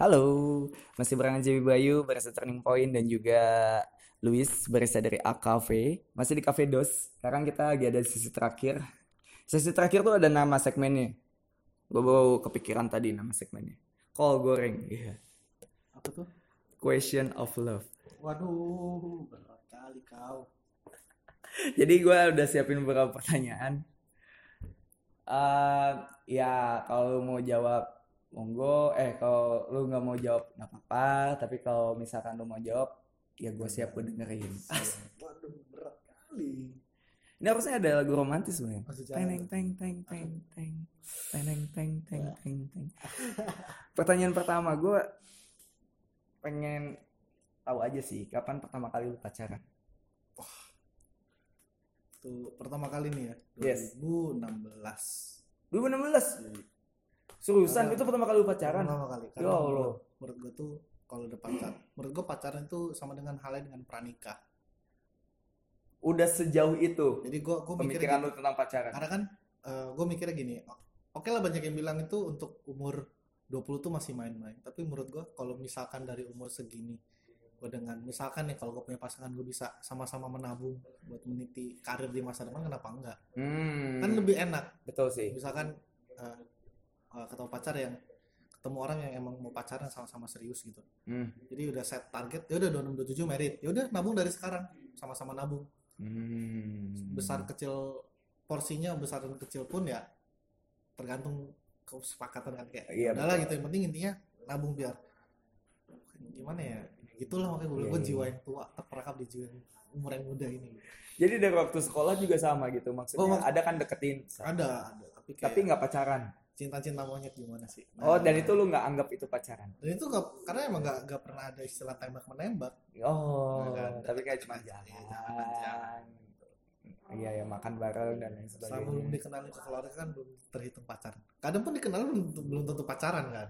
Halo, masih barengan JB Bayu, barista Turning Point dan juga Luis, barista dari AKV. Masih di Cafe Dos. Sekarang kita lagi ada di sesi terakhir. Sesi terakhir tuh ada nama segmennya. Gue baru kepikiran tadi nama segmennya. Call goreng, iya. Apa tuh? Question of love. Waduh, berat kali kau. Jadi gue udah siapin beberapa pertanyaan. Eh, ya kalau mau jawab monggo. Eh kalau lu nggak mau jawab nggak apa-apa. Tapi kalau misalkan lu mau jawab, ya gue siap gue dengerin. Waduh, berat kali. Ini harusnya ada lagu romantis sebenarnya. Teng teng teng teng teng teng teng teng teng teng teng. Pertanyaan pertama gue pengen tahu aja sih kapan pertama kali lu pacaran? Tuh pertama kali nih ya, Yes. 2016. 2016. Seriusan itu pertama kali lu pacaran? Pertama kali. Ya Allah. menurut, menurut gue tuh kalau udah pacar, menurut gue pacaran itu sama dengan halnya dengan pranikah. Udah sejauh itu Jadi gue gue mikirnya pemikiran gitu. lu tentang pacaran. Karena kan gue mikirnya gini, oke lah banyak yang bilang itu untuk umur 20 tuh masih main-main. Tapi menurut gue kalau misalkan dari umur segini, gue dengan misalkan nih kalau gue punya pasangan gue bisa sama-sama menabung buat meniti karir di masa depan, kenapa enggak? Hmm, Kan lebih enak. betul sih. Misalkan eh, eh, ketemu pacar yang ketemu orang yang emang mau pacaran sama-sama serius gitu. Hmm. Jadi udah set target, ya udah 26 27 merit. Ya udah nabung dari sekarang, sama-sama nabung. Hmm. Besar kecil porsinya besar dan kecil pun ya tergantung kesepakatan kan kayak Iya, udahlah betul. gitu yang penting intinya nabung biar gimana ya gitulah makanya gue Iya, bilang gue iya. jiwa yang tua terperangkap di jiwa yang umur yang muda ini Jadi dari waktu sekolah juga sama gitu maksudnya. Oh, ada kan deketin, ada ada tapi kayak tapi nggak pacaran. Cinta-cinta monyet gimana sih Oh, Nah, dan itu lu nggak anggap itu pacaran? dan itu nggak karena emang nggak nggak pernah ada istilah tembak menembak Oh, ada. tapi kayak cuma Iya, jalan. jalan-jalan. Iya, ya makan bareng dan lain selama belum sebagainya. dikenalin ke keluarga kan belum terhitung pacaran kadang pun dikenalin belum, belum tentu pacaran kan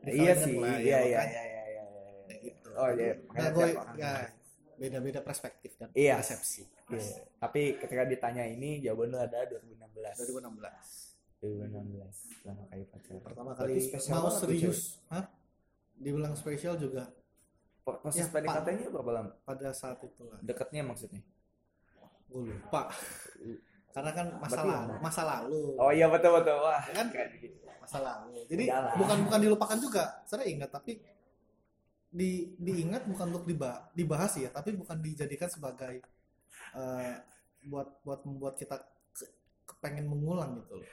Iya Dikawinkan sih, lah, iya ya, iya makanya. iya iya iya. iya. Kayak gitu. Oh iya, Nah, gue ya beda. beda-beda perspektif dan Iya. persepsi. Iya. Tapi ketika ditanya ini jawaban lu ada 2016. 2016. 2016 pertama kali pacaran. Pertama kali spesial mau serius, Hah? Dibilang spesial juga Proses Ya, PDKT-nya berapa lama? pada saat itulah. Deketnya maksudnya? Gue lupa. Karena kan masa Berarti lalu, masa lalu. Oh iya betul betul. Wah, kan? kayak gitu. Masa lalu. Jadi Udahlah. bukan bukan dilupakan juga. Saya ingat tapi di diingat bukan untuk diba- dibahas ya, tapi bukan dijadikan sebagai eh, buat buat membuat kita ke- kepengen mengulang gitu loh.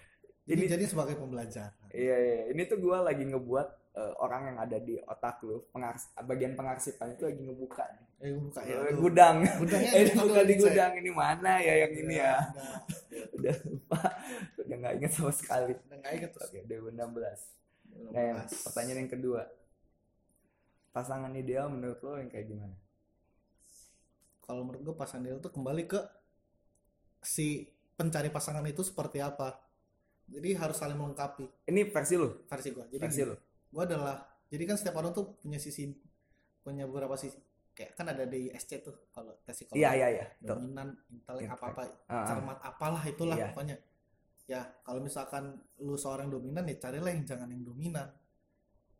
Jadi Ini- jadi sebagai pembelajaran. Iya, iya. Ini tuh gua lagi ngebuat eh, orang yang ada di otak lu, pengars bagian pengarsipan itu lagi ngebuka nih. Eh buka ya. aduh. gudang. Gudangnya Eh, buka di gudang ini mana ya yang ini ya? Udah, lupa. Udah nggak inget sama sekali. udah nggak inget terus. Oke, 2016. Belum Nah, yang pertanyaan yang kedua. Pasangan ideal menurut lo yang kayak gimana? Kalau menurut gue pasangan ideal tuh kembali ke si pencari pasangan itu seperti apa. Jadi harus saling melengkapi Ini versi lo, versi gue. Jadi versi lo. gue adalah jadi kan setiap orang tuh punya sisi punya beberapa sisi kayak kan ada di SC tuh kalau tes psikologi Iya, iya, iya. Dominan intelek apa apa Ah, ah. cermat apalah itulah Iya. pokoknya ya kalau misalkan lu seorang dominan ya carilah yang jangan yang dominan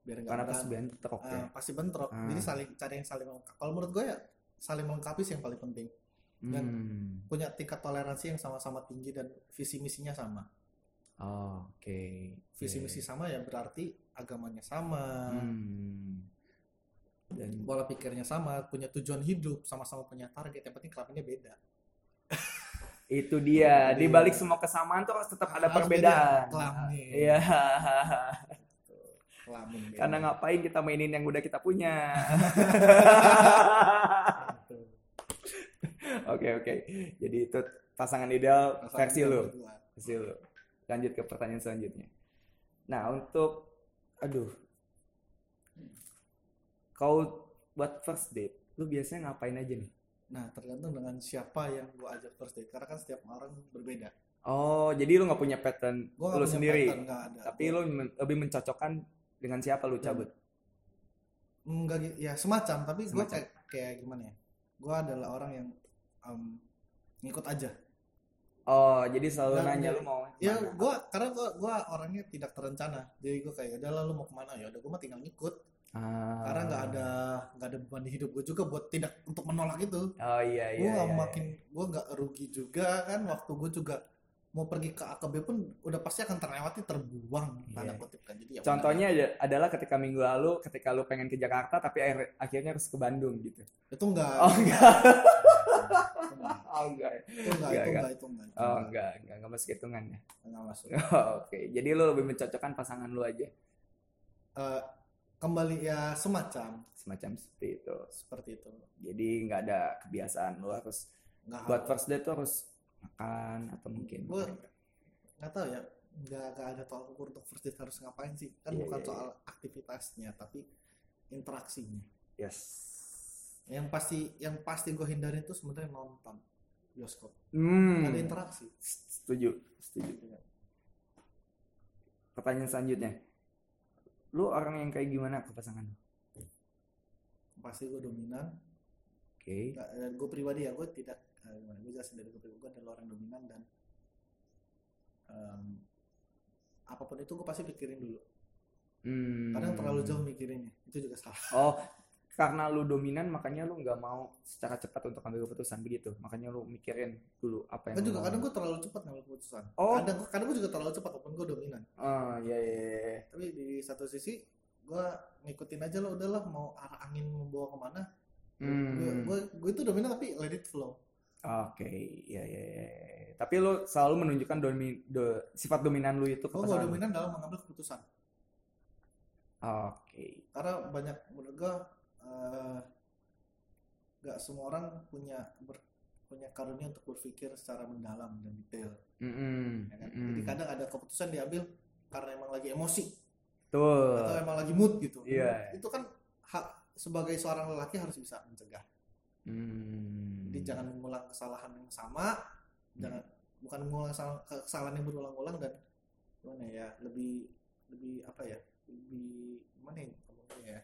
biar nggak Karena beran- pasti bentrok Ah, ya. pasti bentrok Ah. jadi saling cari yang saling melengkapi kalau menurut gue ya saling melengkapi sih yang paling penting dan- Hmm. punya tingkat toleransi yang sama-sama tinggi dan visi misinya sama Oh, Oke. visi misi sama ya berarti agamanya sama Hmm. Dan pola pikirnya sama punya tujuan hidup sama-sama punya target yang penting kelaminnya beda itu dia. Di balik semua kesamaan tuh harus tetap ada Harus perbedaan. beda. Kelamin. Iya. kelamin beda Karena ngapain kita mainin yang udah kita punya? Gitu. Oke oke. Jadi itu pasangan ideal Pasangan versi lu. Versi lu. Lanjut ke pertanyaan selanjutnya. Nah untuk, aduh, kau buat first date, lu biasanya ngapain aja nih? nah tergantung dengan siapa yang gua ajak first date. Karena kan setiap orang berbeda. Oh, jadi lu nggak punya pattern gua lu sendiri, pattern, ada. Tapi lu men- lebih mencocokkan dengan siapa lu cabut? enggak ya semacam tapi gua kayak kayak gimana ya? Gua adalah orang yang em, ngikut aja Oh, jadi selalu Nah, nanya lu mau ya ke mana? gue karena gue gua orangnya tidak terencana jadi gue kayak udah lah lu mau ke mana ya udah gue mah tinggal ngikut Ah. karena nggak ada nggak ada beban di hidup gue juga buat tidak untuk menolak itu Oh iya gue iya. nggak iya, makin gue nggak rugi juga kan waktu gue juga mau pergi ke AKB pun udah pasti akan terlewati terbuang tanda Iya. kutip kan jadi ya. Contohnya ada- adalah ketika minggu lalu ketika lu pengen ke Jakarta tapi akhir- akhirnya harus ke Bandung gitu. itu enggak Oh enggak. Oh enggak. itu enggak itu enggak. itu enggak Oh enggak. enggak, enggak, masuk hitungannya. Enggak masuk Oh, Oke, jadi lu lebih mencocokkan pasangan lu aja Eh, kembali ya semacam semacam seperti itu. seperti itu Jadi nggak ada kebiasaan lu harus nggak buat harus. first date tuh harus makan atau mungkin Gua- nggak tahu ya nggak nggak ada tolak ukur untuk first date harus ngapain sih kan Iya, bukan iya, soal aktivitasnya tapi interaksinya yes. yang pasti yang pasti gue hindarin itu sebenarnya nonton bioskop Hmm. Ada interaksi Setuju, setuju. Pertanyaan selanjutnya. Lu orang yang kayak gimana ke pasangan? lu? pasti gue dominan Oke. Dan gue pribadi ya gue tidak eh, gimana gue jelasin dari gue gue adalah orang dominan dan em, apa pun itu gue pasti pikirin dulu Hmm. kadang terlalu jauh mikirinnya itu juga salah Oh, karena lu dominan makanya lu nggak mau secara cepat untuk ambil keputusan begitu. Makanya lu mikirin dulu apa yang kan juga kadang gue terlalu cepat ngambil keputusan Oh. kadang kadang gue juga terlalu cepat walaupun gue dominan Oh, iya iya iya. tapi di satu sisi gue ngikutin aja lo udahlah mau arah angin membawa ke mana Hmm. gue gue itu dominan tapi let it flow Oke, iya iya iya. Tapi lu selalu menunjukkan domi, do- sifat dominan lu itu ke lu. dominan dalam mengambil keputusan Oke. karena banyak menurut gue eh, gak semua orang punya ber- punya karunia untuk berpikir secara mendalam dan detail Mm-mm, ya kan? mm-mm. jadi kadang ada keputusan diambil karena emang lagi emosi Betul. atau emang lagi mood gitu Iya. itu kan hak sebagai seorang lelaki harus bisa mencegah Hmm. Jadi jangan mengulang kesalahan yang sama, jangan bukan mengulang kesalahan, yang berulang-ulang dan gimana ya lebih lebih apa ya lebih gimana ya ngomongnya ya?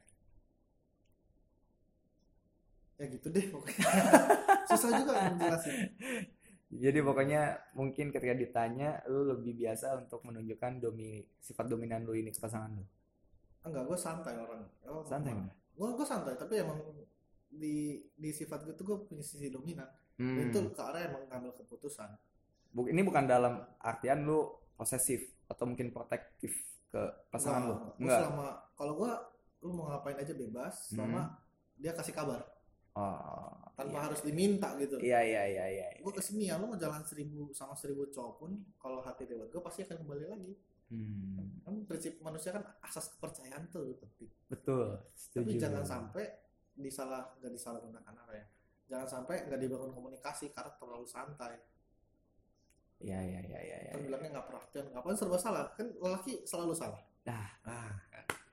Ya gitu deh pokoknya. Susah juga menjelasin Jadi pokoknya mungkin ketika ditanya lu lebih biasa untuk menunjukkan domi sifat dominan lu ini ke pasangan lu. enggak gue santai orang. Oh, Santai gue gue santai tapi emang di di sifat gue tuh gue punya sisi dominan Hmm. itu ke arah emang ngambil keputusan Bu- ini bukan dalam artian lu posesif atau mungkin protektif ke pasangan lu. Enggak, gua Enggak. selama kalau gue lu mau ngapain aja bebas selama dia kasih kabar Oh. tanpa iya. harus diminta gitu Iya iya iya iya. gue ke sini ya lu mau jalan seribu sama seribu cowok pun kalau hati lewat gue pasti akan kembali lagi Hmm. kan prinsip manusia kan asas kepercayaan tuh penting Betul. tapi Setuju. jangan sampai disalah nggak disalahgunakan apa ya jangan sampai nggak dibangun komunikasi karena terlalu santai Iya iya iya iya. iya. kan bilangnya nggak perhatian ngapain serba salah kan lelaki selalu salah Dah. ah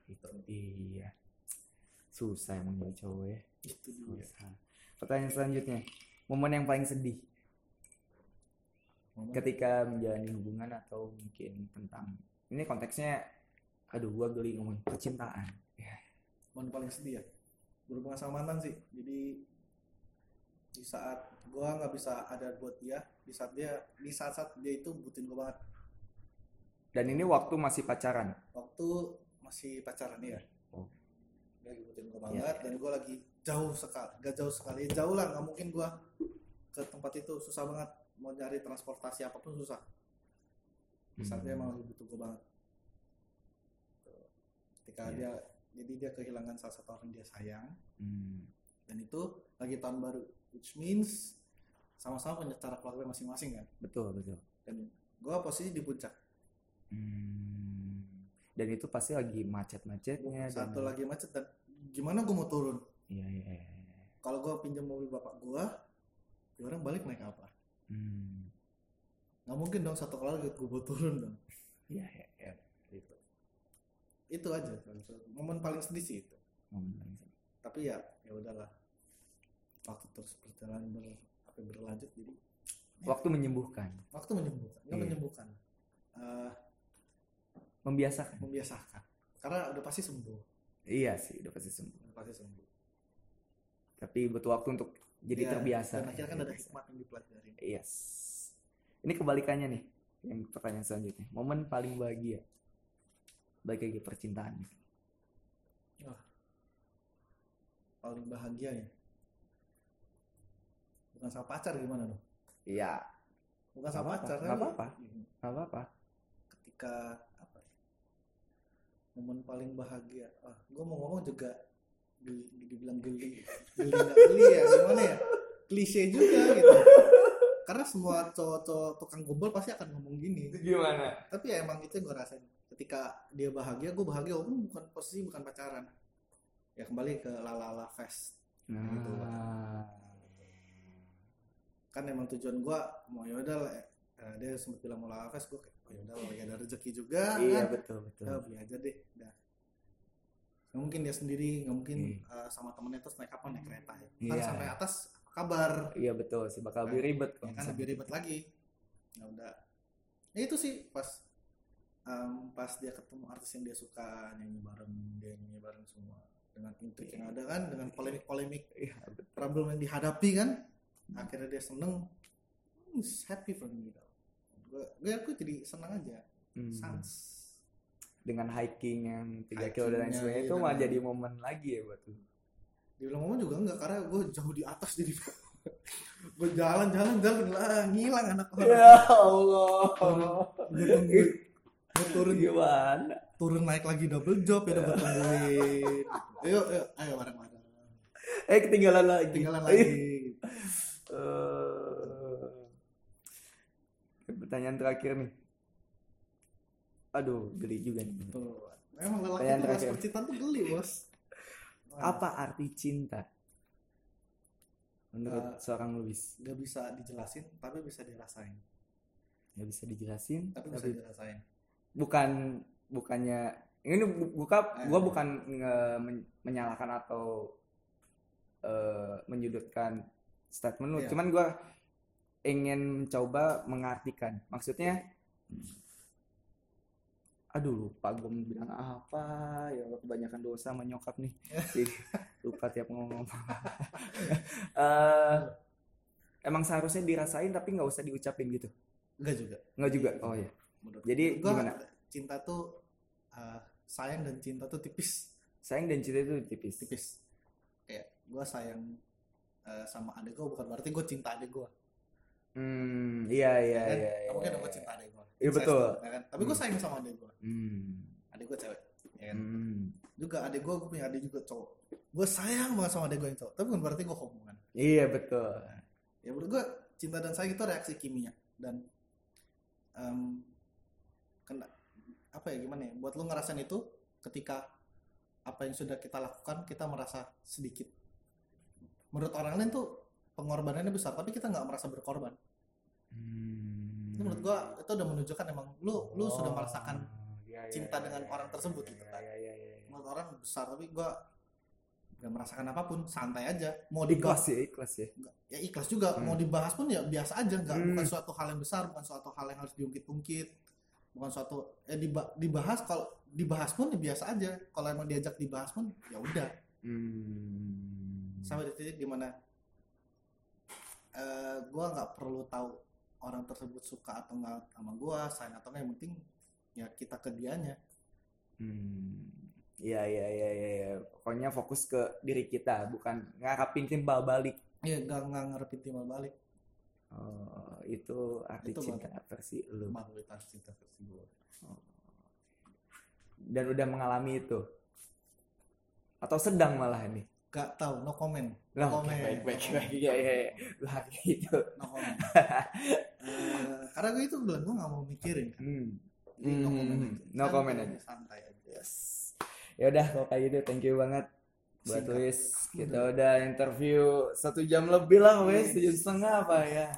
Itu dia. Susah emang jadi cowok ya. itu dia Susah. Pertanyaan selanjutnya. Momen yang paling sedih Momen- ketika menjalani hubungan atau mungkin tentang ini konteksnya aduh gua geli ngomong percintaan. Ya. momen paling sedih ya berhubungan sama mantan sih jadi di saat gua nggak bisa ada buat dia di saat dia di saat saat dia itu butuhin gua banget Dan ini waktu masih pacaran. waktu masih pacaran ya Oh. dia lagi butuhin gue Iya, banget iya. dan gue lagi jauh sekali gak jauh sekali jauh lah nggak mungkin gue ke tempat itu susah banget mau nyari transportasi apa pun susah di saat dia Hmm. emang lagi butuh gue banget ketika Iya. dia jadi dia kehilangan salah satu orang dia sayang Hmm. dan itu lagi tahun baru which means sama-sama punya cara keluarga masing-masing kan Betul betul. dan gue posisi di puncak Hmm. Dan itu pasti lagi macet-macetnya. dan- satu lagi macet dan gimana gue mau turun Iya iya. iya, iya. kalau gue pinjam mobil bapak gue ya orang balik naik apa Hmm. nggak mungkin dong satu keluarga gue buat turun dong Iya iya. Itu aja momen paling sedih sih itu Momen paling sedih. tapi ya ya udahlah waktu terus berjalan ber, apa berlanjut jadi Waktu menyembuhkan, waktu menyembuhkan nggak Iya. menyembuhkan Eh, membiasakan. membiasakan karena udah pasti sembuh Iya sih, udah pasti sembuh. udah pasti sembuh Tapi butuh waktu untuk jadi Ya, terbiasa. dan akhirnya kan ada hikmat yang dipelajari Yes. Ini kebalikannya nih. Yang pertanyaan selanjutnya. Momen paling bahagia. Baik lagi percintaan. paling bahagia ya bukan sama pacar gimana dong? Iya. bukan sama pacar nggak tapi apa-apa. Gak apa-apa. ketika apa ya, momen paling bahagia. Ah gue mau ngomong juga geli, dibilang geli. Geli nggak geli ya? Gimana ya? Klise juga gitu. Karena semua cowok-cowok tukang gombal pasti akan ngomong gini. Gimana? tapi ya emang itu yang gue rasain ketika dia bahagia gue bahagia walaupun bukan posisi bukan pacaran. Ya kembali ke lalala fest. Gitu, Nah. kan emang tujuan gue mau yaudah lah eh, dia sempat bilang mau lalala fest gue kayak oh yaudah lagi ada rezeki juga. Iya kan? betul betul. udah beli aja deh udah nggak mungkin dia sendiri nggak mungkin Iya. eh, sama temennya terus naik apa naik kereta ya. Kan sampai atas apa kabar? Iya betul sih bakal lebih ribet ya kan lebih ribet lagi. Ya udah. Ya itu sih pas em, pas dia ketemu artis yang dia suka nyanyi bareng dia nyanyi bareng semua dengan intrik yang ada kan dengan polemik-polemik Iya betul. problem yang dihadapi kan akhirnya dia seneng hmm, it's happy for me gitu gue gue aku jadi senang aja Hmm. sans Dengan hiking yang 3 kilo dan lain sebagainya iya, itu malah dan- jadi momen lagi ya buat lu. dibilang ngomong juga enggak karena gue jauh di atas jadi gue jalan jalan jalan lah ngilang anak orang Ya Allah. gue turun Gimana? turun naik lagi double job ya udah gue tungguin ayo ayo ayo bareng bareng Eh ketinggalan lagi. tinggalan lagi Eh, pertanyaan terakhir nih. Aduh, geli juga nih. tuh emang lelaki Pertanyaan terakhir. percintaan tuh geli bos Wah, Apa arti cinta? Menurut Eh, seorang Luis, nggak bisa dijelasin tapi bisa dirasain nggak bisa dijelasin. tapi bisa Tapi dirasain bukan bukannya ini bu- buka Eh. gua bukan nge- men- menyalahkan atau eh, menyudutkan statement lu. Iya. cuman gua ingin mencoba mengartikan. Maksudnya aduh lupa gue mau bilang apa. Ya Allah, kebanyakan dosa sama nyokap nih. Lupa tiap ngomong. Eh, emang seharusnya dirasain tapi nggak usah diucapin gitu? Enggak juga. Nggak juga? Oh ya menurut Jadi gua gimana? cinta tuh eh, sayang dan cinta tuh tipis sayang dan cinta itu tipis tipis kayak gue sayang eh, sama adik gue bukan berarti gue cinta adik gue Hmm, iya iya kan? iya. Gak mungkin iya, gue iya. cinta adik gue Iya, betul. kan? tapi gue Hmm. sayang sama adik gue Hmm. adik gue cewek ya kan? Hmm. juga adik gue gue punya adik juga cowok gue sayang banget sama adik gue yang cowok tapi bukan berarti gue homo kan Iya betul. ya menurut gue cinta dan sayang itu reaksi kimia dan em, kena apa ya gimana ya buat lu ngerasain itu ketika apa yang sudah kita lakukan kita merasa sedikit menurut orang lain tuh pengorbanannya besar tapi kita nggak merasa berkorban Hmm. itu menurut gua itu udah menunjukkan emang lu lu sudah merasakan Iya, iya, cinta iya, dengan iya, orang tersebut gitu kan. iya, iya. menurut orang besar tapi gua nggak merasakan apa pun santai aja mau Ikhlas dibahas ya ikhlas ya. ya ikhlas juga Hmm. mau dibahas pun ya biasa aja nggak Hmm. bukan suatu hal yang besar bukan suatu hal yang harus diungkit-ungkit bukan suatu eh diba- dibahas kalau dibahas pun ya biasa aja kalau emang diajak dibahas pun ya udah Hmm. sampai di titik di mana eh gue nggak perlu tahu orang tersebut suka atau nggak sama gue sayang atau nggak yang penting ya kita ke dianya Hmm. Iya iya iya iya. iya. Pokoknya fokus ke diri kita, bukan ngarapin timbal balik. ya nggak nggak ngarepin timbal balik Oh, itu arti Itu cinta versi lu. mayoritas cinta versi gue Dan udah mengalami itu. Atau sedang malah nih. nggak tahu no comment No oke, comment. baik baik No baik. comment. Iya iya. iya. Lah gitu. no comment Eh, karena gue itu bilang gue nggak mau mikirin kan Hmm. Jadi no Hmm, comment aja. no Santai comment aja. santai aja Yes. Ya udah kalau kayak gitu thank you banget buat Singkat. Luis. Kita udah interview satu jam lebih lah wes, satu jam setengah apa ya.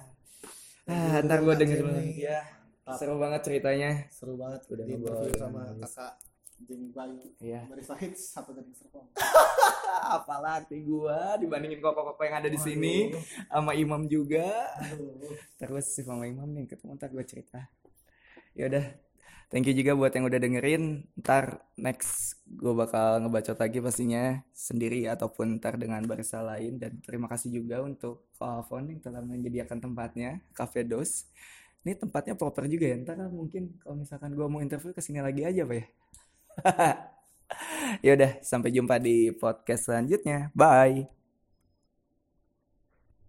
Ah, ntar gue dengerin lagi ya. Mantap. Seru banget ceritanya. seru banget Udah di interview sama kakak Jamie Bayu Iya. Barista Hits satu dari Serpong Apalah arti gua dibandingin koko-koko yang ada di sini sama Imam juga. Aduh. Terus si sama Imam nih ketemu ntar gue cerita. Ya udah. Thank you juga buat yang udah dengerin. Ntar next gue bakal ngebacot lagi pastinya sendiri ataupun ntar dengan barista lain. Dan terima kasih juga untuk Koalfon yang telah menyediakan tempatnya, Cafe Dos. Ini tempatnya proper juga ya. Ntar mungkin kalau misalkan gue mau interview ke sini lagi aja pak ya. ya udah, sampai jumpa di podcast selanjutnya. Bye.